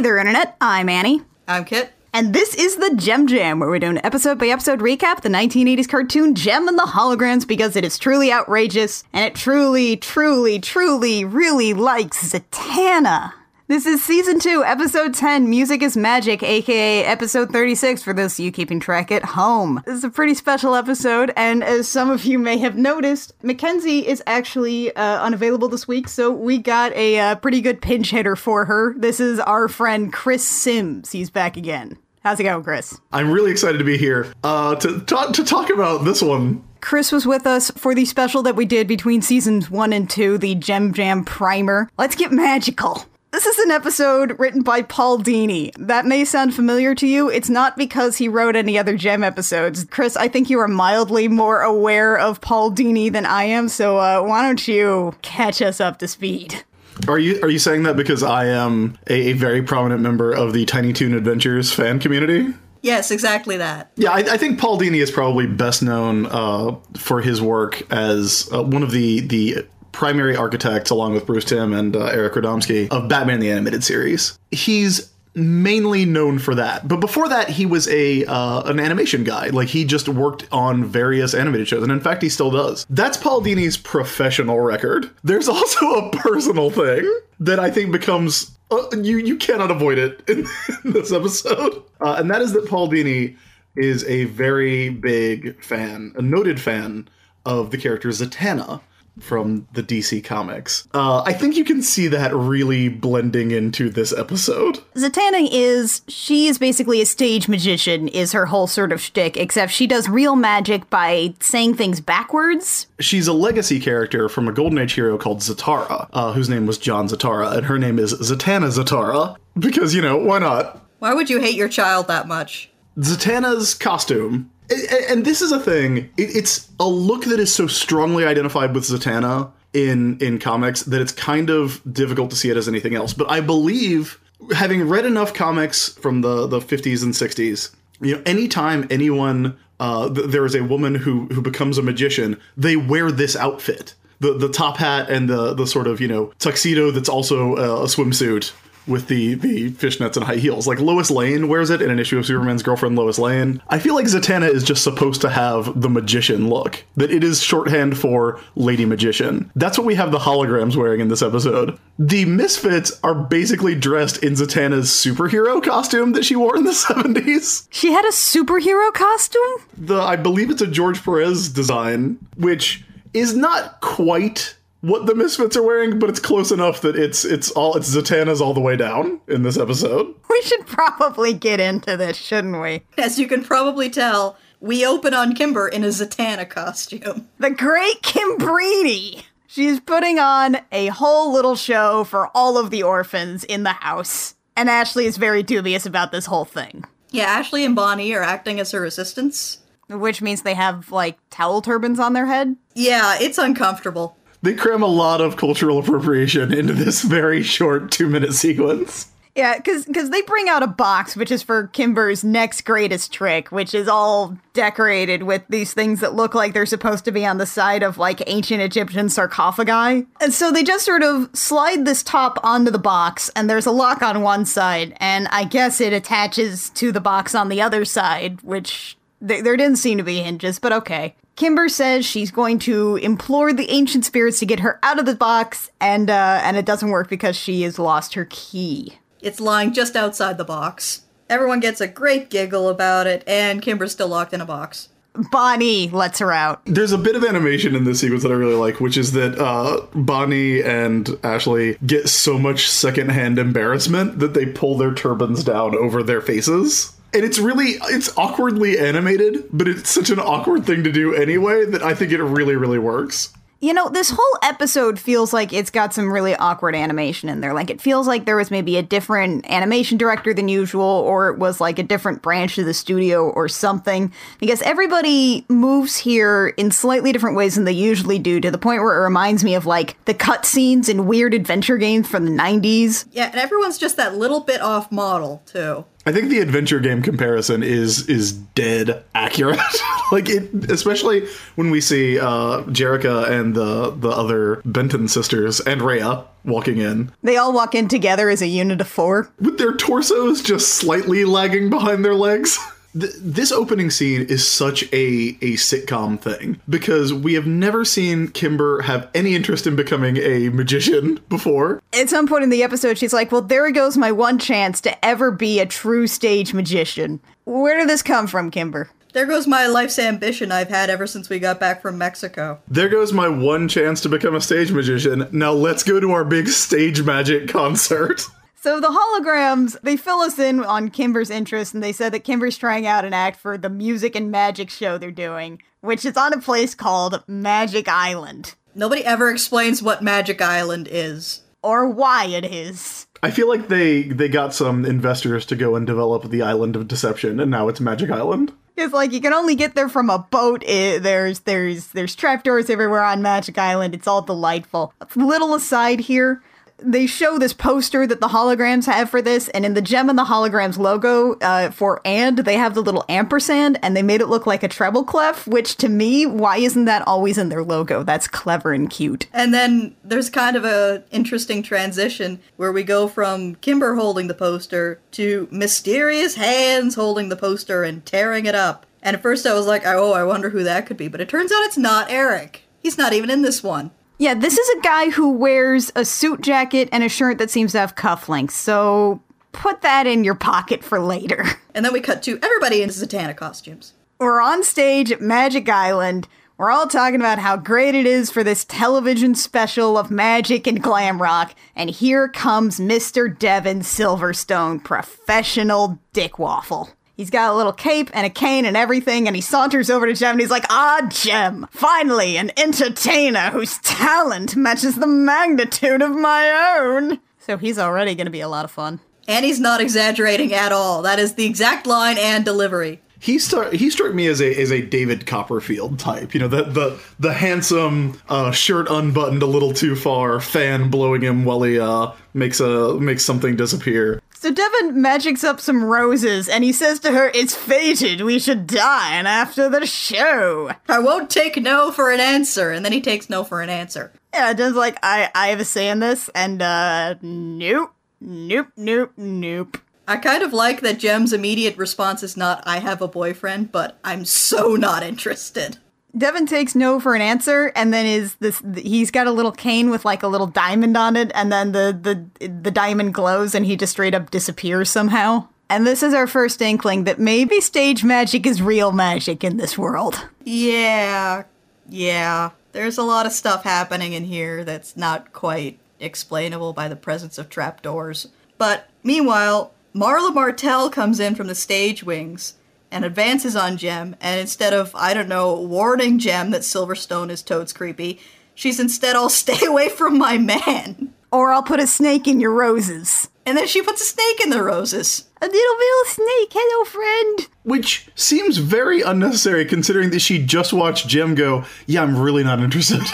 Hey there, Internet. I'm Annie. I'm Kit. And this is the Jem Jam, where we're doing an episode by episode recap the 1980s cartoon Jem and the Holograms because it is truly outrageous and it truly, truly, truly, really likes Zatanna. This is season 2, episode 10, Music is Magic, aka episode 36 for those of you keeping track at home. This is a pretty special episode, and as some of you may have noticed, Mackenzie is actually uh, unavailable this week, so we got a uh, pretty good pinch hitter for her. This is our friend Chris Sims. He's back again. How's it going, Chris? I'm really excited to be here uh, to, to talk about this one. Chris was with us for the special that we did between seasons one and two, the Jem Jam Primer. Let's get magical. This is an episode written by Paul Dini. That may sound familiar to you. It's not because he wrote any other Jem episodes. Chris, I think you are mildly more aware of Paul Dini than I am, so uh, why don't you catch us up to speed? Are you are you saying that because I am a, a very prominent member of the Tiny Toon Adventures fan community? Yes, exactly that. Yeah, I, I, think Paul Dini is probably best known uh, for his work as uh, one of the the primary architects, along with Bruce Timm and uh, Eric Radomski, of Batman the Animated Series. He's mainly known for that. But before that, he was a uh, an animation guy. Like he just worked on various animated shows, and in fact, he still does. That's Paul Dini's professional record. There's also a personal thing that I think becomes uh, you you cannot avoid it in, in this episode, uh, and that is that Paul Dini is a very big fan, a noted fan of the character Zatanna from the DC comics. Uh, I think you can see that really blending into this episode. Zatanna is she is basically a stage magician, is her whole sort of shtick, except she does real magic by saying things backwards. She's a legacy character from a Golden Age hero called Zatara, uh, whose name was John Zatara, and her name is Zatanna Zatara because you know why not? Why would you hate your child that much? Zatanna's costume and this is a thing. It's a look that is so strongly identified with Zatanna in in comics that it's kind of difficult to see it as anything else. But I believe, having read enough comics from the the 50s and 60s, you know, anytime anyone uh, there is a woman who who becomes a magician, they wear this outfit. The, the top hat and the, the sort of you know tuxedo that's also a swimsuit with the the fishnets and high heels. Like Lois Lane wears it in an issue of Superman's girlfriend Lois Lane. I feel like Zatanna is just supposed to have the magician look. That it is shorthand for lady magician. That's what we have the holograms wearing in this episode. The Misfits are basically dressed in Zatanna's superhero costume that she wore in the 70s. She had a superhero costume? The I believe it's a George Perez design, which is not quite what the Misfits are wearing, but it's close enough that it's it's all it's Zatanna's all the way down in this episode. We should probably get into this, shouldn't we? As you can probably tell, we open on Kimber in a Zatanna costume. The great Kimbrini! She's putting on a whole little show for all of the orphans in the house. And Ashley is very dubious about this whole thing. Yeah, Ashley and Bonnie are acting as her assistants. Which means they have, like, towel turbans on their head? Yeah, it's uncomfortable they cram a lot of cultural appropriation into this very short two minute sequence. Yeah, because because they bring out a box which is for Kimber's next greatest trick, which is all decorated with these things that look like they're supposed to be on the side of like ancient Egyptian sarcophagi. And so they just sort of slide this top onto the box, and there's a lock on one side, and I guess it attaches to the box on the other side, which th- there didn't seem to be hinges, but okay. Kimber says she's going to implore the ancient spirits to get her out of the box, and uh, and it doesn't work because she has lost her key. It's lying just outside the box. Everyone gets a great giggle about it, and Kimber's still locked in a box. Bonnie lets her out. There's a bit of animation in this sequence that I really like, which is that uh, Bonnie and Ashley get so much secondhand embarrassment that they pull their turbans down over their faces and it's really it's awkwardly animated but it's such an awkward thing to do anyway that i think it really really works you know, this whole episode feels like it's got some really awkward animation in there. Like, it feels like there was maybe a different animation director than usual, or it was like a different branch of the studio or something. Because everybody moves here in slightly different ways than they usually do, to the point where it reminds me of like the cutscenes in weird adventure games from the 90s. Yeah, and everyone's just that little bit off model, too. I think the adventure game comparison is is dead accurate. like it, especially when we see uh, Jerrica and the the other Benton sisters and Raya walking in They all walk in together as a unit of four. with their torsos just slightly lagging behind their legs. Th- This opening scene is such a, a sitcom thing because we have never seen Kimber have any interest in becoming a magician before. At some point in the episode, she's like, Well, there goes my one chance to ever be a true stage magician. Where did this come from, Kimber? There goes my life's ambition I've had ever since we got back from Mexico. There goes my one chance to become a stage magician. Now let's go to our big stage magic concert. So the holograms, they fill us in on Kimber's interest, and they said that Kimber's trying out an act for the music and magic show they're doing, which is on a place called Magic Island. Nobody ever explains what Magic Island is. Or why it is. I feel like they they got some investors to go and develop the island of deception, and now it's Magic Island. It's like you can only get there from a boat. I there's there's there's trapdoors everywhere on Magic Island. It's all delightful. Little aside here, they show this poster that the holograms have for this, and in the Jem and the holograms logo uh, for and they have the little ampersand, and they made it look like a treble clef. Which to me, why isn't that always in their logo? That's clever and cute. And then there's kind of a interesting transition where we go from Kimber holding the poster to mysterious hands holding the poster and tearing it up. And at first I was like, oh, I wonder who that could be. But it turns out it's not Eric. He's not even in this one. Yeah, this is a guy who wears a suit jacket and a shirt that seems to have cufflinks. So put that in your pocket for later. And then we cut to everybody in Zatanna costumes. We're on stage at Magic Island. We're all talking about how great it is for this television special of magic and glam rock. And here comes Mr. Devin Silverstone, professional dick waffle. He's got a little cape and a cane and everything, and he saunters over to Jem and he's like, Ah, Jem, finally an entertainer whose talent matches the magnitude of my own. So he's already gonna be a lot of fun. And he's not exaggerating at all. That is the exact line and delivery. He start, he struck me as a as a David Copperfield type. You know, the the the handsome uh, shirt unbuttoned a little too far, fan blowing him while he uh, makes a makes something disappear. So Devin magics up some roses and he says to her, It's fated we should dine after the show. I won't take no for an answer. And then he takes no for an answer. Yeah, Devin's like, I, I have a say in this, and uh nope. Nope, nope, nope. I kind of like that Jem's immediate response is not, I have a boyfriend, but I'm so not interested. Devin takes no for an answer, and then is this he's got a little cane with like a little diamond on it, and then the the the diamond glows and he just straight up disappears somehow. And this is our first inkling that maybe stage magic is real magic in this world. Yeah, yeah. There's a lot of stuff happening in here that's not quite explainable by the presence of trapdoors. But meanwhile, Marla Martell comes in from the stage wings and advances on Jem, and instead of, I don't know, warning Jem that Silverstone is toads creepy, she's instead all stay away from my man. Or I'll put a snake in your roses. And then she puts a snake in the roses. A little little snake, hello friend. Which seems very unnecessary considering that she just watched Jem go, Yeah, I'm really not interested.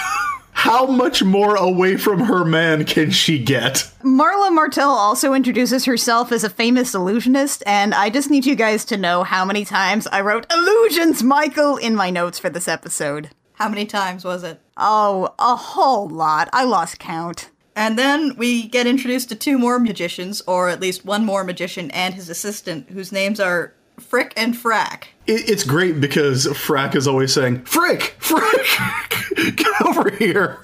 How much more away from her man can she get? Marla Martell also introduces herself as a famous illusionist, and I just need you guys to know how many times I wrote illusions, Michael, in my notes for this episode. How many times was it? Oh, a whole lot. I lost count. And then we get introduced to two more magicians, or at least one more magician and his assistant, whose names are Frick and Frack. It, it's great because Frack is always saying, Frick! Frick! Get over here!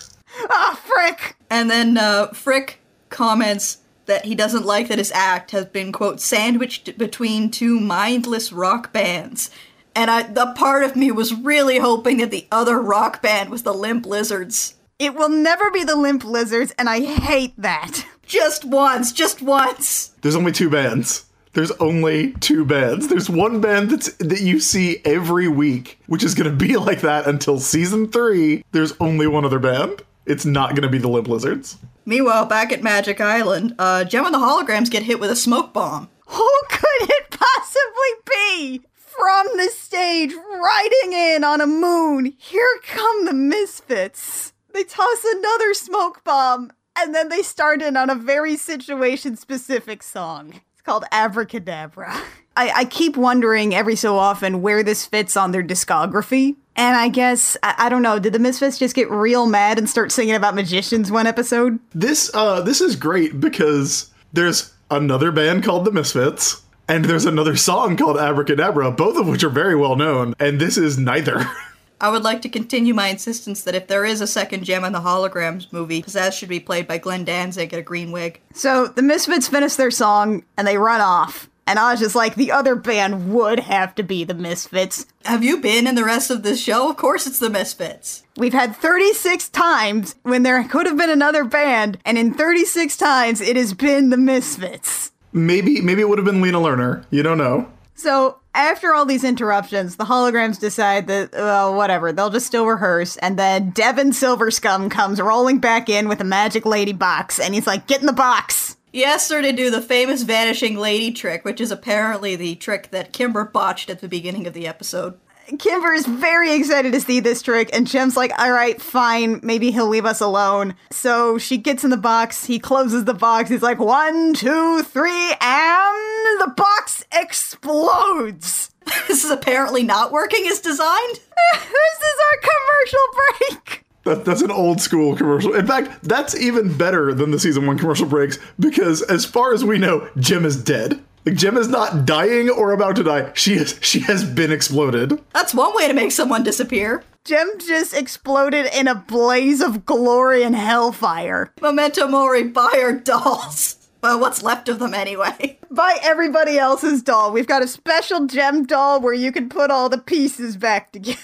Ah, frick! And then uh, Frick comments that he doesn't like that his act has been, quote, sandwiched between two mindless rock bands. And I, the part of me was really hoping that the other rock band was the Limp Lizards. It will never be the Limp Lizards, and I hate that. Just once, just once. There's only two bands. There's only two bands. There's one band that's that you see every week, which is gonna be like that until season three. There's only one other band. It's not gonna be the Limp Lizards. Meanwhile, back at Magic Island, uh, Jem and the Holograms get hit with a smoke bomb. Who could it possibly be? From the stage, riding in on a moon, here come the misfits. They toss another smoke bomb, and then they start in on a very situation specific song. It's called Abracadabra. I, I keep wondering every so often where this fits on their discography. And I guess, I, I don't know, did the Misfits just get real mad and start singing about magicians one episode? This uh this is great because there's another band called the Misfits and there's another song called Abracadabra, both of which are very well known, and this is neither. I would like to continue my insistence that if there is a second Jem and the Holograms movie, Pizzazz should be played by Glenn Danzig in a green wig. So the Misfits finish their song and they run off. And I was just like, the other band would have to be the Misfits. Have you been in the rest of this show? Of course it's the Misfits. We've had 36 times when there could have been another band, and in 36 times it has been the Misfits. maybe maybe it would have been Lena Lerner. You don't know. So after all these interruptions, the holograms decide that, well, whatever, they'll just still rehearse. And then Devin Silverscum comes rolling back in with a magic lady box, and he's like, get in the box. Yes, sir, to do the famous vanishing lady trick, which is apparently the trick that Kimber botched at the beginning of the episode. Kimber is very excited to see this trick, and Jem's like, all right, fine, maybe he'll leave us alone. So she gets in the box, he closes the box, he's like, one, two, three, and the box explodes. this is apparently not working as designed. this is our commercial break. That, that's an old school commercial. In fact, that's even better than the season one commercial breaks because, as far as we know, Jem is dead. Like Jem is not dying or about to die. She is. She has been exploded. That's one way to make someone disappear. Jem just exploded in a blaze of glory and hellfire. Memento Mori, buy our dolls. Well, what's left of them anyway. By everybody else's doll. We've got a special Jem doll where you can put all the pieces back together.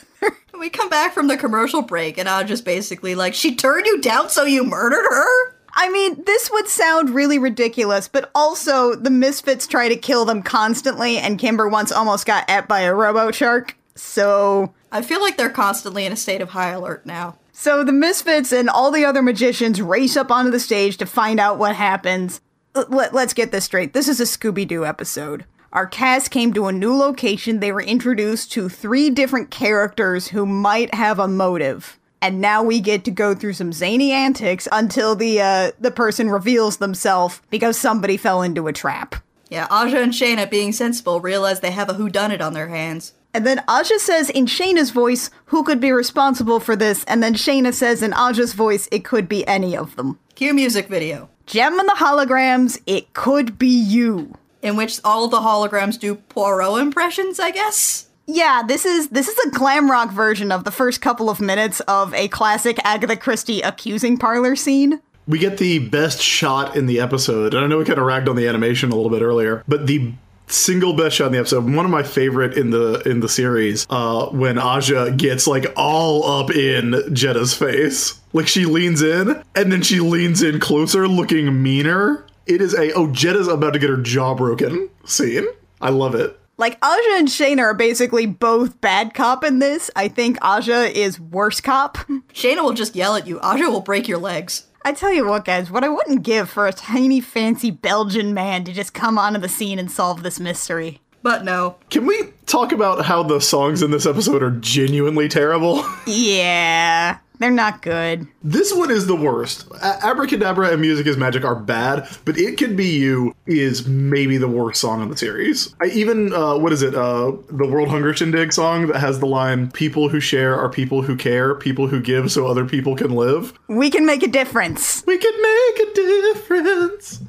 We come back from the commercial break, and I'm just basically like, she turned you down, so you murdered her? I mean, this would sound really ridiculous, but also the Misfits try to kill them constantly, and Kimber once almost got ate by a robo shark. So, I feel like they're constantly in a state of high alert now. so the Misfits and all the other magicians race up onto the stage to find out what happens. L- let, let's get this straight. This is a Scooby Doo episode. Our cast came to a new location. They were introduced to three different characters who might have a motive. And now we get to go through some zany antics until the uh, the person reveals themselves because somebody fell into a trap. Yeah, Aja and Shana, being sensible, realize they have a whodunit on their hands. And then Aja says in Shana's voice, who could be responsible for this? And then Shana says in Aja's voice, it could be any of them. Cue music video, Jem and the holograms, it could be you. in which all the holograms do Poirot impressions, I guess. Yeah, this is this is a glam rock version of the first couple of minutes of a classic Agatha Christie accusing parlor scene. We get the best shot in the episode, and I know we kind of ragged on the animation a little bit earlier, but the single best shot in the episode, one of my favorite in the in the series, uh, when Aja gets like all up in Jetta's face, like she leans in and then she leans in closer, looking meaner. It is a oh Jetta's about to get her jaw broken scene. I love it. Like Aja and Shana are basically both bad cop in this. I think Aja is worse cop. Shana will just yell at you. Aja will break your legs. I tell you what, guys, what I wouldn't give for a tiny, fancy Belgian man to just come onto the scene and solve this mystery. But no. Can we talk about how the songs in this episode are genuinely terrible? Yeah, they're not good. This one is the worst. Abracadabra and Music is Magic are bad, but It Could Be You is maybe the worst song on the series. I even, uh, what is it, uh, the World Hunger Shindig song that has the line, People who share are people who care, people who give so other people can live. We can make a difference. We can make a difference.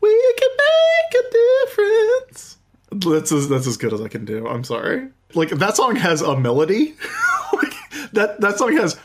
We can make a difference. That's as, that's as good as I can do. I'm sorry. Like, that song has a melody. like, that, that song has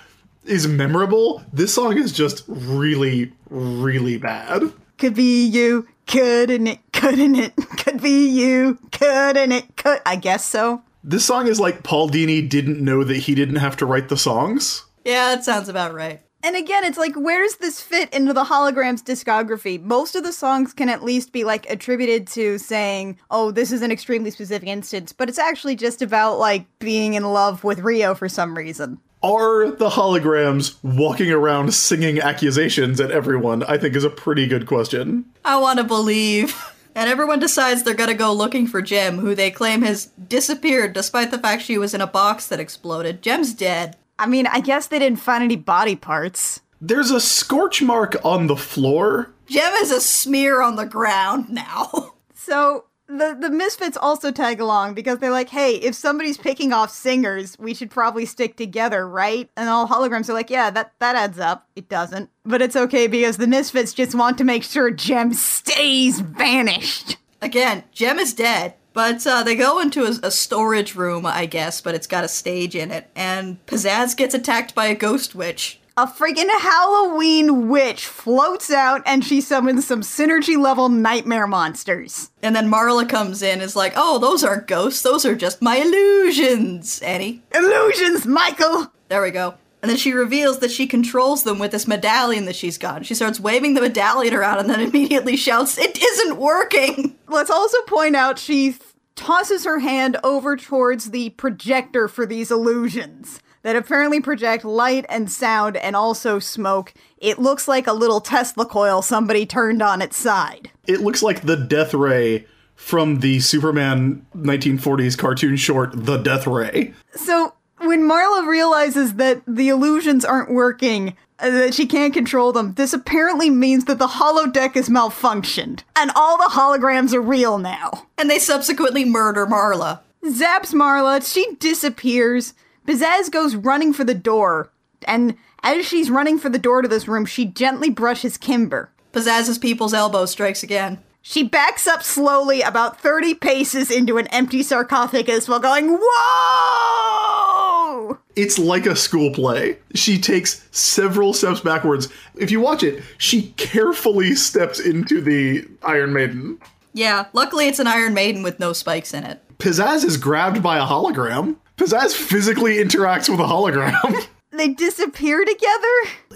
is memorable. This song is just really, really bad. Could be you, couldn't it, couldn't it, could be you, couldn't it, could. I guess so. This song is like Paul Dini didn't know that he didn't have to write the songs. Yeah, that sounds about right. And again, it's like, where does this fit into the holograms discography? Most of the songs can at least be like attributed to saying, oh, this is an extremely specific instance, but it's actually just about like being in love with Rio for some reason. Are the holograms walking around singing accusations at everyone? I think is a pretty good question. I want to believe. And everyone decides they're gonna go looking for Jem, who they claim has disappeared despite the fact she was in a box that exploded. Jem's dead. I mean, I guess they didn't find any body parts. There's a scorch mark on the floor. Jem is a smear on the ground now. So the the misfits also tag along because they're like, "Hey, if somebody's picking off singers, we should probably stick together, right?" And all holograms are like, "Yeah, that that adds up." It doesn't, but it's okay because the misfits just want to make sure Jem stays vanished. Again, Jem is dead, but uh, they go into a, a storage room, I guess, but it's got a stage in it, and Pizzazz gets attacked by a ghost witch. A freaking Halloween witch floats out and she summons some synergy level nightmare monsters. And then Marla comes in, is like, "Oh, those aren't ghosts; those are just my illusions." Annie, Illusions, Michael! there we go. And then she reveals that she controls them with this medallion that she's got. She starts waving the medallion around and then immediately shouts, "It isn't working!" Let's also point out she th- tosses her hand over towards the projector for these illusions that apparently project light and sound and also smoke. It looks like a little Tesla coil somebody turned on its side. It looks like the Death Ray from the Superman 1940s cartoon short, The Death Ray. So when Marla realizes that the illusions aren't working, uh, that she can't control them, this apparently means that the holodeck is malfunctioned and all the holograms are real now. And they subsequently murder Marla. zaps Marla, she disappears. Pizzazz goes running for the door, and as she's running for the door to this room, she gently brushes Kimber. Pizzazz's people's elbow strikes again. She backs up slowly about 30 paces into an empty sarcophagus while going, Whoa! It's like a school play. She takes several steps backwards. If you watch it, she carefully steps into the Iron Maiden. Yeah, luckily it's an Iron Maiden with no spikes in it. Pizzazz is grabbed by a hologram. Pizzazz physically interacts with a hologram. They disappear together?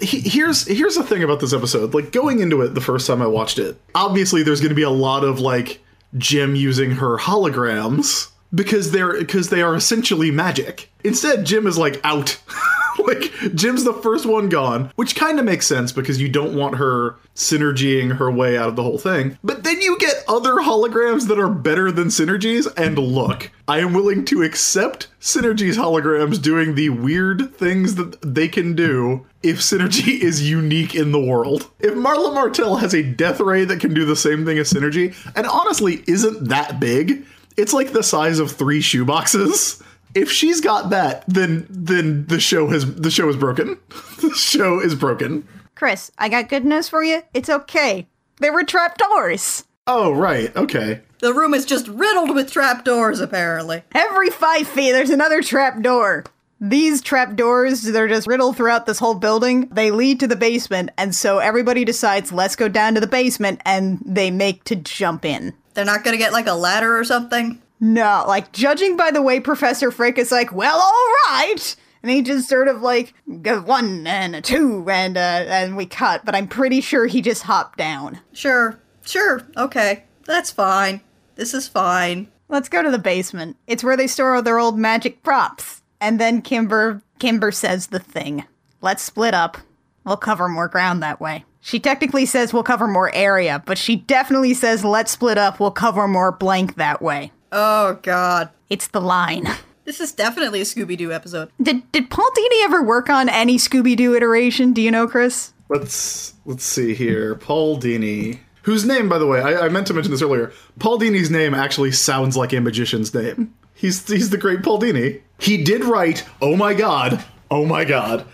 He- here's here's the thing about this episode. Like going into it the first time I watched it, obviously there's going to be a lot of like Jem using her holograms because they're because they are essentially magic. Instead, Jem is like out. like Jem's the first one gone, which kind of makes sense because you don't want her synergying her way out of the whole thing. But then you get other holograms that are better than synergies, and look, I am willing to accept synergies holograms doing the weird things that they can do if Synergy is unique in the world. If Marla Martell has a death ray that can do the same thing as Synergy, and honestly isn't that big, it's like the size of three shoeboxes. If she's got that, then then the show has the show is broken. the show is broken. Chris, I got good news for you. It's okay. There were trapdoors. Oh right, okay. The room is just riddled with trapdoors, apparently. Every five feet, there's another trapdoor. These trapdoors, they're just riddled throughout this whole building. They lead to the basement, and so everybody decides, let's go down to the basement, and they make to jump in. They're not gonna get like a ladder or something? No, like, judging by the way Professor Frick is like, well, all right. And he just sort of like, one and a two, and, uh, and we cut, but I'm pretty sure he just hopped down. Sure, sure, okay. That's fine. This is fine. Let's go to the basement. It's where they store all their old magic props. And then Kimber Kimber says the thing. Let's split up. We'll cover more ground that way. She technically says we'll cover more area, but she definitely says let's split up, we'll cover more blank that way. Oh god. It's the line. This is definitely a Scooby Doo episode. Did did Paul Dini ever work on any Scooby Doo iteration? Do you know, Chris? Let's let's see here. Paul Dini, whose name, by the way, I, I meant to mention this earlier. Paul Dini's name actually sounds like a magician's name. He's he's the great Paul Dini. He did write. Oh my god. Oh my god.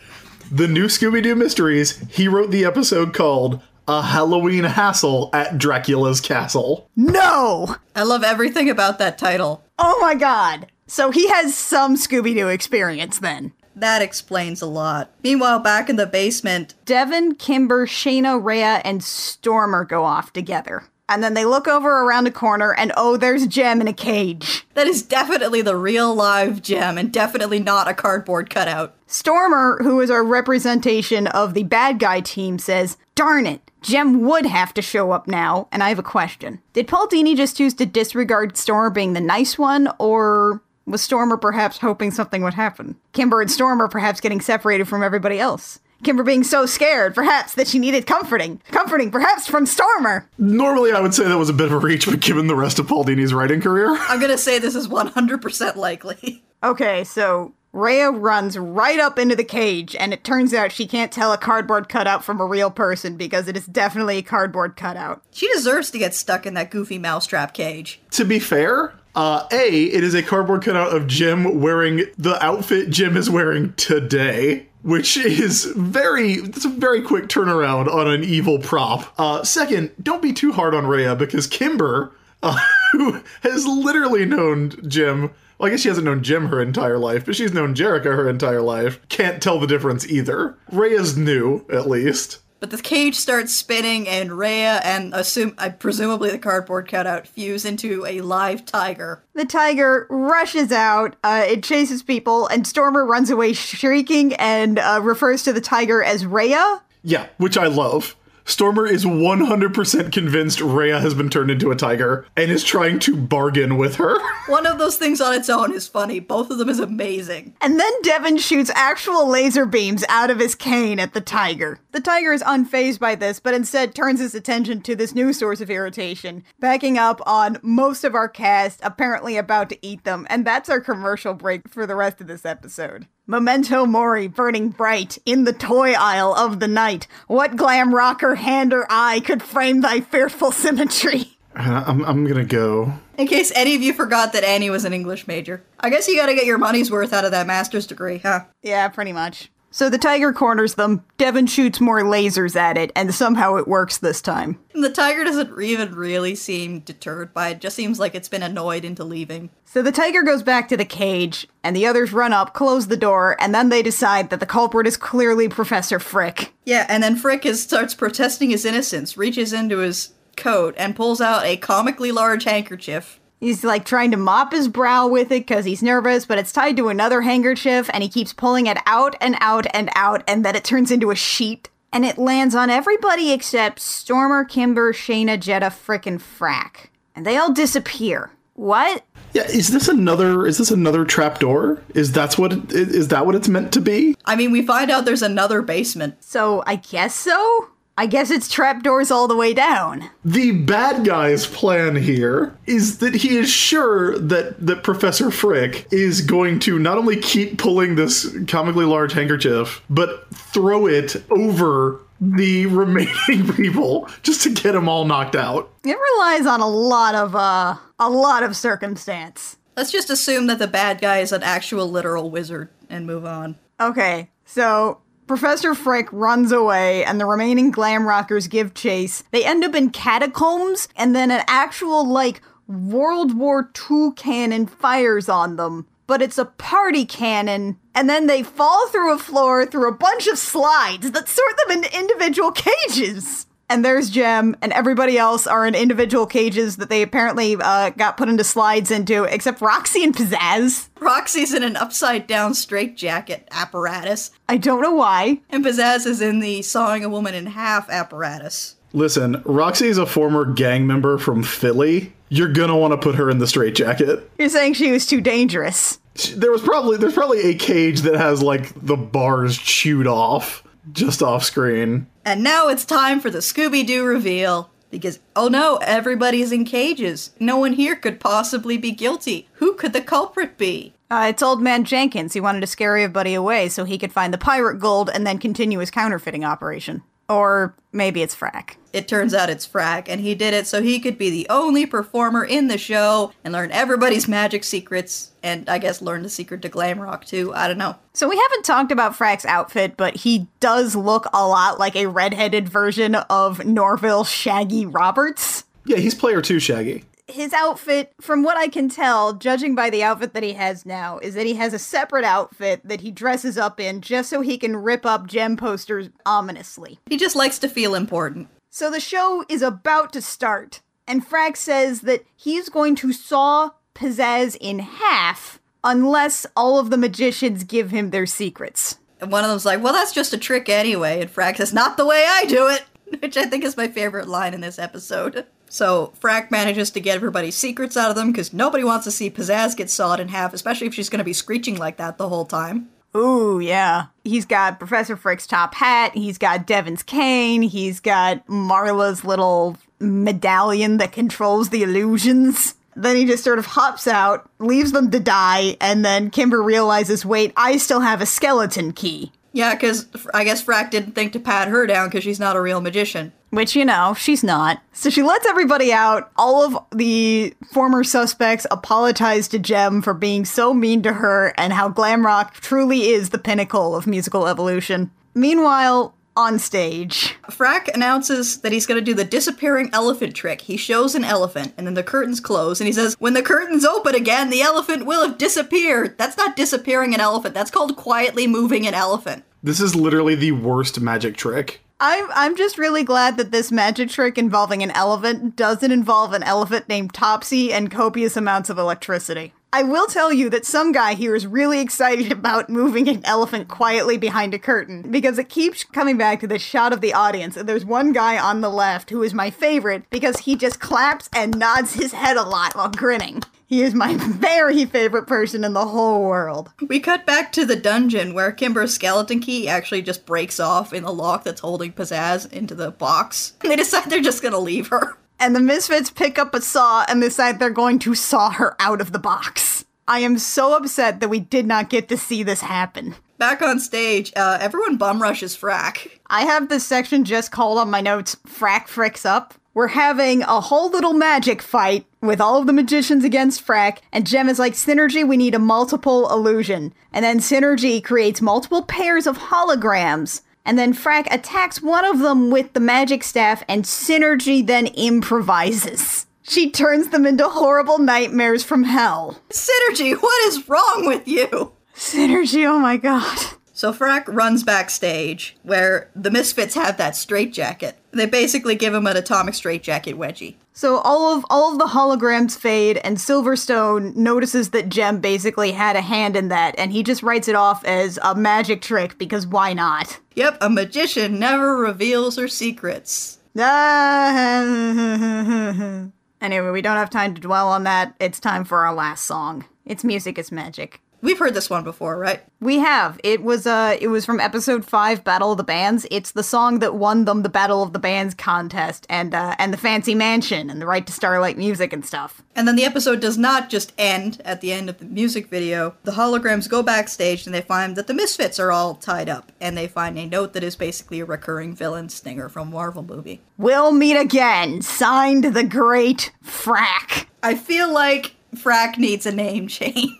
The new Scooby Doo mysteries. He wrote the episode called "A Halloween Hassle at Dracula's Castle." No! I love everything about that title. Oh my god. So he has some Scooby Doo experience then. That explains a lot. Meanwhile, back in the basement, Devin, Kimber, Shana, Raya, and Stormer go off together. And then they look over around a corner and oh, there's Jem in a cage. that is definitely the real live Jem and definitely not a cardboard cutout. Stormer, who is our representation of the bad guy team, says, Darn it, Jem would have to show up now. And I have a question. Did Paul Dini just choose to disregard Stormer being the nice one, or was Stormer perhaps hoping something would happen? Kimber and Stormer perhaps getting separated from everybody else. Kimber being so scared, perhaps, that she needed comforting. Comforting, perhaps, from Stormer. Normally, I would say that was a bit of a reach, but given the rest of Paul Dini's writing career, I'm gonna say this is 100% likely. Okay, so Raya runs right up into the cage, and it turns out she can't tell a cardboard cutout from a real person because it is definitely a cardboard cutout. She deserves to get stuck in that goofy mousetrap cage. To be fair, uh, A, it is a cardboard cutout of Jem wearing the outfit Jem is wearing today. Which is very, it's a very quick turnaround on an evil prop. Uh, second, don't be too hard on Raya because Kimber, uh, who has literally known Jem well, I guess she hasn't known Jem her entire life, but she's known Jerrica her entire life. Can't tell the difference either. Raya's new, at least. But the cage starts spinning, and Raya and assume, uh, presumably the cardboard cutout fuse into a live tiger. The tiger rushes out, uh, it chases people, and Stormer runs away shrieking and uh, refers to the tiger as Raya. Yeah, which I love. Stormer is 100% convinced Raya has been turned into a tiger and is trying to bargain with her. One of those things on its own is funny. Both of them is amazing. And then Devin shoots actual laser beams out of his cane at the tiger. The tiger is unfazed by this, but instead turns his attention to this new source of irritation, backing up on most of our cast apparently about to eat them, and that's our commercial break for the rest of this episode. Memento Mori burning bright in the toy aisle of the night. What glam rocker hand or eye could frame thy fearful symmetry? Uh, I'm, I'm gonna go. In case any of you forgot that Annie was an English major. I guess you gotta get your money's worth out of that master's degree, huh? Yeah, pretty much. So the tiger corners them, Devon shoots more lasers at it, and somehow it works this time. The tiger doesn't even really seem deterred by it, just seems like it's been annoyed into leaving. So the tiger goes back to the cage, and the others run up, close the door, and then they decide that the culprit is clearly Professor Frick. Yeah, and then Frick is, starts protesting his innocence, reaches into his coat, and pulls out a comically large handkerchief He's like trying to mop his brow with it because he's nervous, but it's tied to another handkerchief and he keeps pulling it out and out and out, and then it turns into a sheet and it lands on everybody except Stormer, Kimber, Shana, Jetta, frickin' Frack. And they all disappear. What? Yeah, is this another is this another trapdoor? Is that's what it, is that what it's meant to be? I mean, we find out there's another basement. So, I guess so? I guess it's trapdoors all the way down. The bad guy's plan here is that he is sure that, that Professor Frick is going to not only keep pulling this comically large handkerchief, but throw it over the remaining people just to get them all knocked out. It relies on a lot of uh a lot of circumstance. Let's just assume that the bad guy is an actual literal wizard and move on. Okay. So Professor Frick runs away, and the remaining glam rockers give chase. They end up in catacombs, and then an actual, like, World War II cannon fires on them. But it's a party cannon, and then they fall through a floor through a bunch of slides that sort them into individual cages and there's Jem, and everybody else are in individual cages that they apparently uh, got put into slides into, except Roxy and Pizzazz. Roxy's in an upside down straitjacket apparatus. I don't know why. And Pizzazz is in the sawing a woman in half apparatus. Listen, Roxy is a former gang member from Philly. You're gonna want to put her in the straitjacket. You're saying she was too dangerous. There was probably there's probably a cage that has like the bars chewed off just off screen. And now it's time for the Scooby Doo reveal. Because, oh no, everybody's in cages. No one here could possibly be guilty. Who could the culprit be? Uh, it's Old Man Jenkins. He wanted to scare everybody away so he could find the pirate gold and then continue his counterfeiting operation. Or maybe it's Frack. It turns out it's Frack, and he did it so he could be the only performer in the show and learn everybody's magic secrets, and I guess learn the secret to glam rock too. I don't know. So we haven't talked about Frack's outfit, but he does look a lot like a redheaded version of Norville Shaggy Roberts. Yeah, he's player two Shaggy his outfit, from what I can tell, judging by the outfit that he has now, is that he has a separate outfit that he dresses up in just so he can rip up Jem posters ominously. He just likes to feel important. So the show is about to start, and Frack says that he's going to saw Pizzazz in half unless all of the magicians give him their secrets. And one of them's like, well, that's just a trick anyway. And Frack says, not the way I do it, which I think is my favorite line in this episode. So Frack manages to get everybody's secrets out of them because nobody wants to see Pizzazz get sawed in half, especially if she's going to be screeching like that the whole time. Ooh, yeah. He's got Professor Frick's top hat. He's got Devon's cane. He's got Marla's little medallion that controls the illusions. Then he just sort of hops out, leaves them to die, and then Kimber realizes, wait, I still have a skeleton key. Yeah, because I guess Frack didn't think to pat her down because she's not a real magician. Which, you know, she's not. So she lets everybody out. All of the former suspects apologize to Jem for being so mean to her and how glam rock truly is the pinnacle of musical evolution. Meanwhile, on stage. Frack announces that he's going to do the disappearing elephant trick. He shows an elephant, and then the curtains close, and he says, When the curtains open again, the elephant will have disappeared. That's not disappearing an elephant, that's called quietly moving an elephant. This is literally the worst magic trick. I'm I'm just really glad that this magic trick involving an elephant doesn't involve an elephant named Topsy and copious amounts of electricity. I will tell you that some guy here is really excited about moving an elephant quietly behind a curtain because it keeps coming back to the shot of the audience. And there's one guy on the left who is my favorite because he just claps and nods his head a lot while grinning. He is my very favorite person in the whole world. We cut back to the dungeon where Kimber's skeleton key actually just breaks off in the lock that's holding Pizzazz into the box. And they decide they're just gonna leave her. And the Misfits pick up a saw and decide they're going to saw her out of the box. I am so upset that we did not get to see this happen. Back on stage, uh, everyone bum rushes Frack. I have this section just called on my notes Frack Fricks Up. We're having a whole little magic fight with all of the magicians against Frack, and Jem is like, Synergy, we need a multiple illusion. And then Synergy creates multiple pairs of holograms. And then Frack attacks one of them with the magic staff, and Synergy then improvises. She turns them into horrible nightmares from hell. Synergy, what is wrong with you? Synergy, oh my god. So Frack runs backstage where the Misfits have that straitjacket. They basically give him an atomic straitjacket wedgie. So all of all of the holograms fade, and Silverstone notices that Jem basically had a hand in that, and he just writes it off as a magic trick because why not? Yep, a magician never reveals her secrets. Anyway, we don't have time to dwell on that. It's time for our last song. It's music it's magic. We've heard this one before, right? We have. It was uh it was from episode 5 Battle of the Bands. It's the song that won them the Battle of the Bands contest and uh and the fancy mansion and the right to Starlight music and stuff. And then the episode does not just end at the end of the music video. The holograms go backstage and they find that the Misfits are all tied up and they find a note that is basically a recurring villain stinger from Marvel movie. We'll meet again. Signed the great Frack. I feel like Frack needs a name change.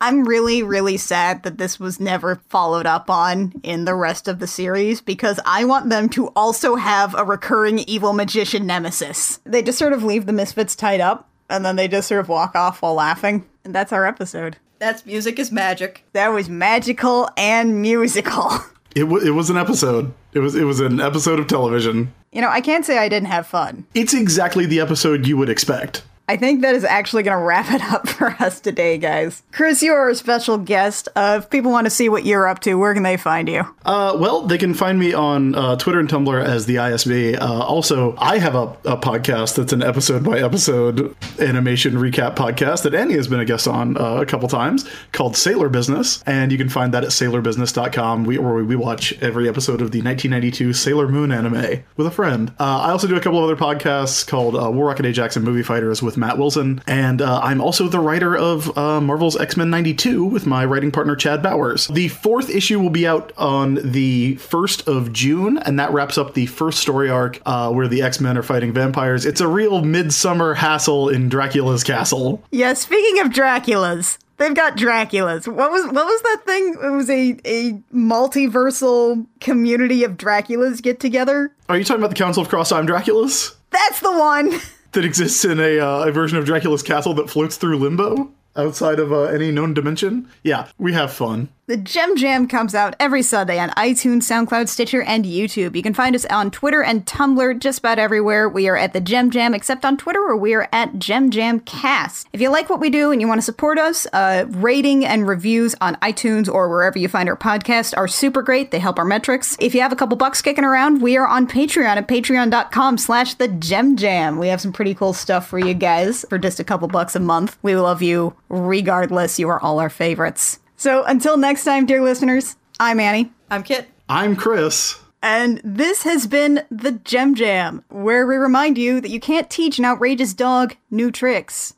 I'm really, really sad that this was never followed up on in the rest of the series because I want them to also have a recurring evil magician nemesis. They just sort of leave the misfits tied up and then they just sort of walk off while laughing. And that's our episode. That's music is magic. That was magical and musical. It, w- it was an episode. It was it was an episode of television. You know, I can't say I didn't have fun. It's exactly the episode you would expect. I think that is actually going to wrap it up for us today, guys. Chris, you are a special guest. Uh, if people want to see what you're up to, where can they find you? Uh, well, they can find me on uh, Twitter and Tumblr as the ISB. Uh, also, I have a, a podcast that's an episode by episode animation recap podcast that Annie has been a guest on uh, a couple times called Sailor Business, and you can find that at sailorbusiness.com, we, where we watch every episode of the 1992 Sailor Moon anime with a friend. Uh, I also do a couple of other podcasts called War Rocket Ajax and Movie Fighters with Matt Wilson, and uh, I'm also the writer of uh, Marvel's X Men 92 with my writing partner Chad Bowers. The fourth issue will be out on the 1st of June, and that wraps up the first story arc uh, where the X Men are fighting vampires. It's a real midsummer hassle in Dracula's castle. Yeah, speaking of Draculas, they've got Draculas. What was what was that thing? It was a a multiversal community of Draculas get together. Are you talking about the Council of Cross Time Draculas? That's the one. That exists in a, uh, a version of Dracula's castle that floats through limbo outside of uh, any known dimension? Yeah, we have fun. The Jem Jam comes out every Sunday on iTunes, SoundCloud, Stitcher, and YouTube. You can find us on Twitter and Tumblr, just about everywhere. We are at the Jem Jam, except on Twitter, where we are at Jem Jam Cast. If you like what we do and you want to support us, uh, rating and reviews on iTunes or wherever you find our podcast are super great. They help our metrics. If you have a couple bucks kicking around, we are on Patreon at patreon.com slash the Jem Jam. We have some pretty cool stuff for you guys for just a couple bucks a month. We love you regardless. You are all our favorites. So until next time, dear listeners, I'm Annie. I'm Kit. I'm Chris. And this has been the Jem Jam, where we remind you that you can't teach an outrageous dog new tricks.